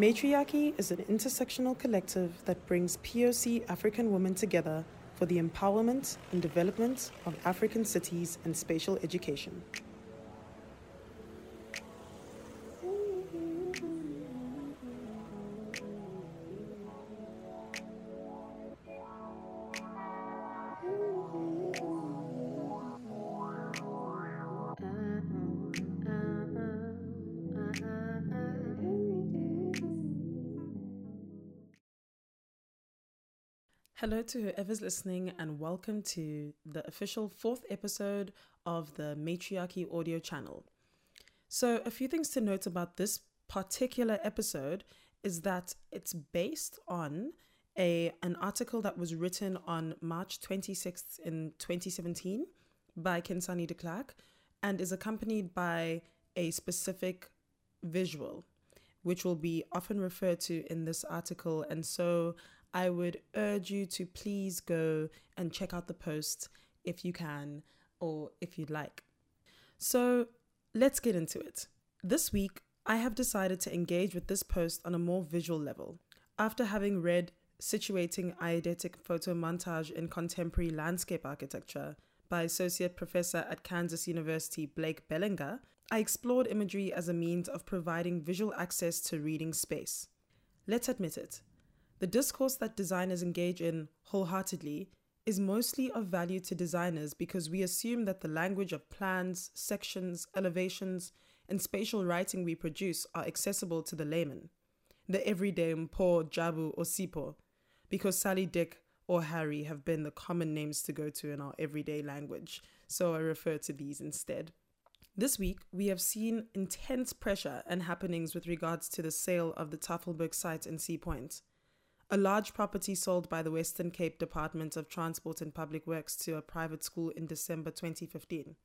Matri-Archi is an intersectional collective that brings POC African women together for the empowerment and development of African cities and spatial education. Hello to whoever's listening, and welcome to the official fourth episode of the Matri-Archi audio channel. So, a few things to note about this particular episode is that it's based on a an article that was written on March 26th in 2017 by Khensani de Klerk and is accompanied by a specific visual, which will be often referred to in this article. And so I would urge you to please go and check out the post if you can or if you'd like. So let's get into it. This week, I have decided to engage with this post on a more visual level. After having read Situating Eidetic Photo Montage in Contemporary Landscape Architecture by Associate Professor at Kansas University Blake Belanger, I explored imagery as a means of providing visual access to reading space. Let's admit it, the discourse that designers engage in wholeheartedly is mostly of value to designers because we assume that the language of plans, sections, elevations, and spatial writing we produce are accessible to the layman, the everyday Mpho, Jabu, or Sipho, because Sally, Dick, or Harry have been the common names to go to in our everyday language, so I refer to these instead. This week, we have seen intense pressure and happenings with regards to the sale of the Tafelberg site in Sea Point a large property sold by the Western Cape Department of Transport and Public Works to a private school in December 2015,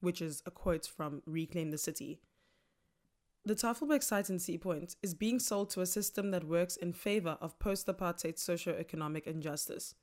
which is a quote from Reclaim the City. The Tafelberg site in Sea Point is being sold to a system that works in favor of post apartheid socio-economic injustice.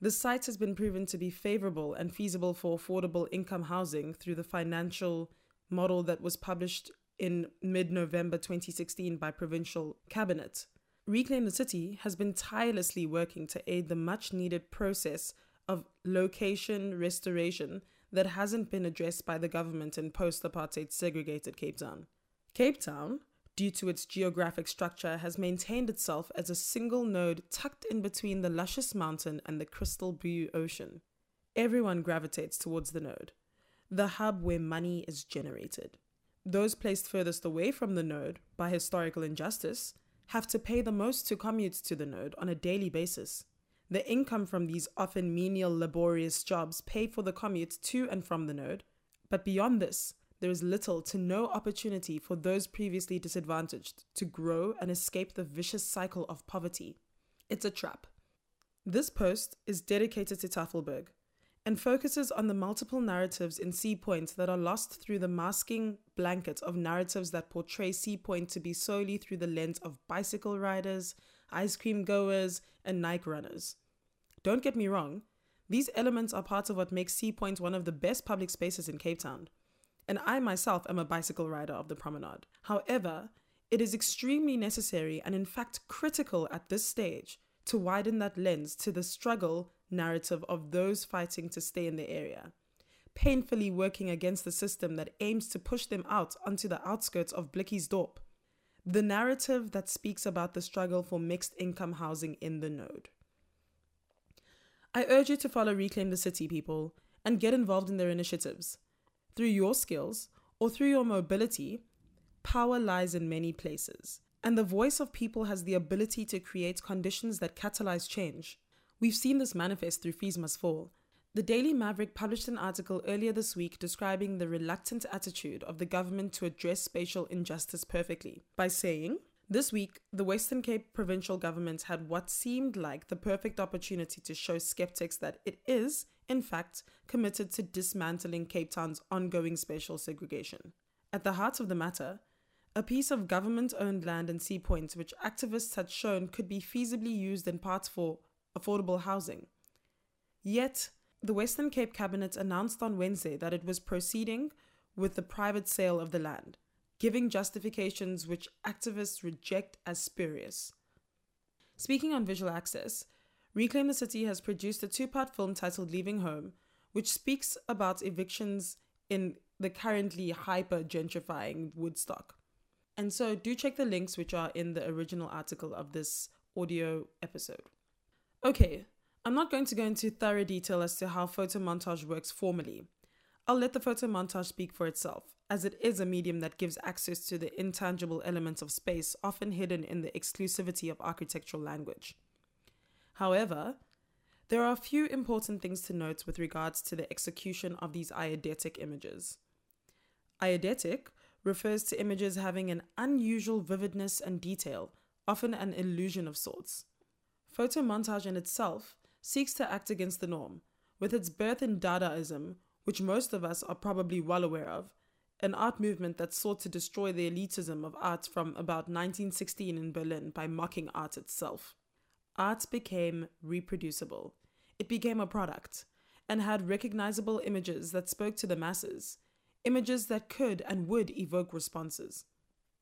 The site has been proven to be favorable and feasible for affordable income housing through the financial model that was published in mid November 2016 by Provincial Cabinet. Reclaim the City has been tirelessly working to aid the much needed process of location restoration that hasn't been addressed by the government in post apartheid segregated Cape Town. Cape Town, due to its geographic structure, has maintained itself as a single node tucked in between the luscious mountain and the crystal blue ocean. Everyone gravitates towards the node, the hub where money is generated. Those placed furthest away from the node by historical injustice have to pay the most to commute to the node on a daily basis. The income from these often menial, laborious jobs pay for the commute to and from the node, but beyond this, there is little to no opportunity for those previously disadvantaged to grow and escape the vicious cycle of poverty. It's a trap. This post is dedicated to Tafelberg, and focuses on the multiple narratives in Sea Point that are lost through the masking blanket of narratives that portray Sea Point to be solely through the lens of bicycle riders, ice cream goers, and Nike runners. Don't get me wrong, these elements are part of what makes Sea Point one of the best public spaces in Cape Town. And I myself am a bicycle rider of the promenade. However, it is extremely necessary and, in fact, critical at this stage to widen that lens to the struggle narrative of those fighting to stay in the area, painfully working against the system that aims to push them out onto the outskirts of Blikkiesdorp. The narrative that speaks about the struggle for mixed income housing in the node. I urge you to follow Reclaim the City people and get involved in their initiatives. Through your skills or through your mobility, power lies in many places, and the voice of people has the ability to create conditions that catalyze change. We've seen this manifest through Fees Must Fall. The Daily Maverick published an article earlier this week describing the reluctant attitude of the government to address spatial injustice perfectly by saying, this week, the Western Cape provincial government had what seemed like the perfect opportunity to show skeptics that it is, in fact, committed to dismantling Cape Town's ongoing spatial segregation. At the heart of the matter, a piece of government owned land in Sea Point, which activists had shown could be feasibly used in parts for affordable housing. Yet, the Western Cape Cabinet announced on Wednesday that it was proceeding with the private sale of the land, giving justifications which activists reject as spurious. Speaking on visual access, Reclaim the City has produced a two part film titled Leaving Home, which speaks about evictions in the currently hyper gentrifying Woodstock. And so do check the links which are in the original article of this audio episode. Okay, I'm not going to go into thorough detail as to how photo montage works formally. I'll let the photo montage speak for itself, as it is a medium that gives access to the intangible elements of space often hidden in the exclusivity of architectural language. However, there are a few important things to note with regards to the execution of these eidetic images. Eidetic refers to images having an unusual vividness and detail, often an illusion of sorts. Photo montage in itself seeks to act against the norm, with its birth in Dadaism, which most of us are probably well aware of, an art movement that sought to destroy the elitism of art from about 1916 in Berlin by mocking art itself. Art became reproducible. It became a product and had recognizable images that spoke to the masses, images that could and would evoke responses.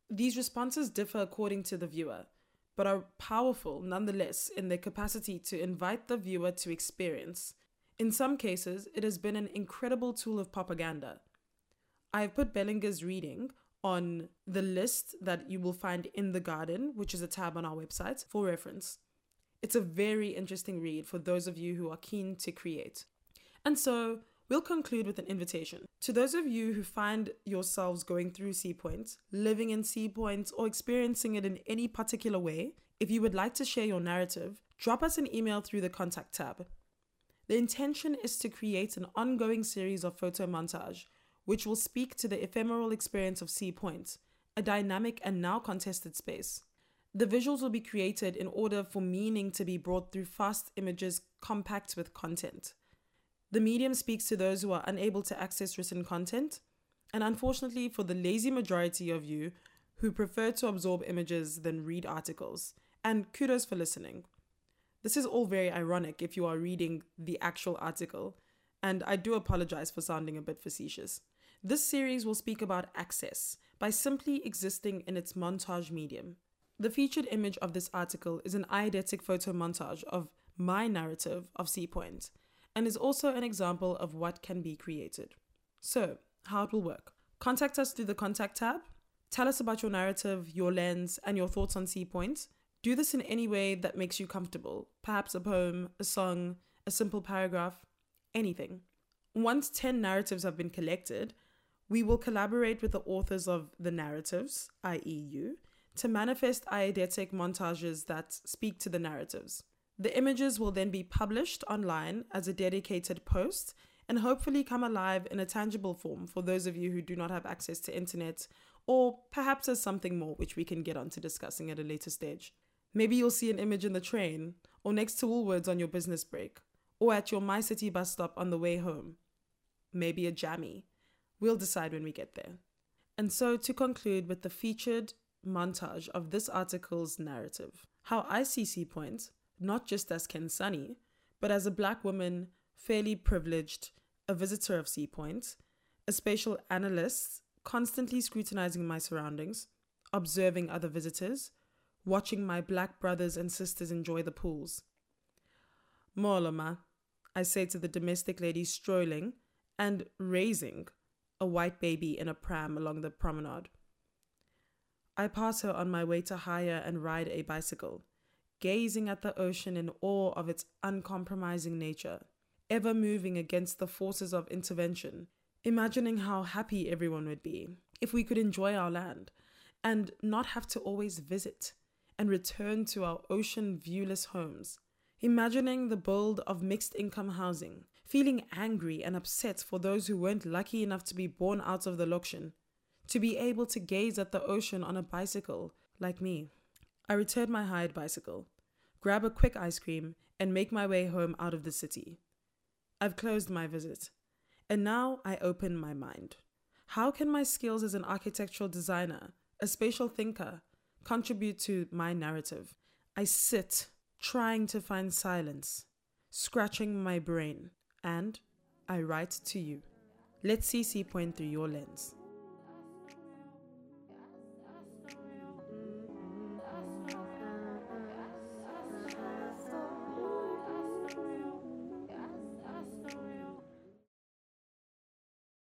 These responses differ according to the viewer, but are powerful nonetheless in their capacity to invite the viewer to experience. In some cases, it has been an incredible tool of propaganda. I have put Belanger's reading on the list that you will find in The Garden, which is a tab on our website, for reference. It's a very interesting read for those of you who are keen to create. And so, we'll conclude with an invitation. To those of you who find yourselves going through Sea Point, living in Sea Point, or experiencing it in any particular way, if you would like to share your narrative, drop us an email through the contact tab. The intention is to create an ongoing series of photo montage, which will speak to the ephemeral experience of Sea Point, a dynamic and now contested space. The visuals will be created in order for meaning to be brought through fast images compact with content. The medium speaks to those who are unable to access written content, and unfortunately, for the lazy majority of you who prefer to absorb images than read articles. And kudos for listening. This is all very ironic if you are reading the actual article, and I do apologize for sounding a bit facetious. This series will speak about access by simply existing in its montage medium. The featured image of this article is an eidetic photo montage of my narrative of Sea Point and is also an example of what can be created. So, how it will work. Contact us through the contact tab. Tell us about your narrative, your lens, and your thoughts on Sea Point. Do this in any way that makes you comfortable, perhaps a poem, a song, a simple paragraph, anything. Once 10 narratives have been collected, we will collaborate with the authors of the narratives, i.e., you, to manifest eidetic montages that speak to the narratives. The images will then be published online as a dedicated post and hopefully come alive in a tangible form for those of you who do not have access to internet or perhaps as something more which we can get onto discussing at a later stage. Maybe you'll see an image in the train or next to Woolworths on your business break or at your MyCiTi bus stop on the way home. Maybe a jammy. We'll decide when we get there. And so to conclude with the featured montage of this article's narrative. How I see Sea Point, not just as Khensani, but as a black woman, fairly privileged, a visitor of Sea Point, a spatial analyst, constantly scrutinizing my surroundings, observing other visitors, watching my black brothers and sisters enjoy the pools. Moloma, I say to the domestic lady strolling and raising a white baby in a pram along the promenade. I pass her on my way to hire and ride a bicycle, gazing at the ocean in awe of its uncompromising nature, ever moving against the forces of intervention, imagining how happy everyone would be if we could enjoy our land and not have to always visit and return to our ocean viewless homes. Imagining the build of mixed income housing, feeling angry and upset for those who weren't lucky enough to be born out of the Lokshin to be able to gaze at the ocean on a bicycle like me. I return my hired bicycle, grab a quick ice cream, and make my way home out of the city. I've closed my visit, and now I open my mind. How can my skills as an architectural designer, a spatial thinker, contribute to my narrative? I sit, trying to find silence, scratching my brain, and I write to you. Let's see Sea Point through your lens.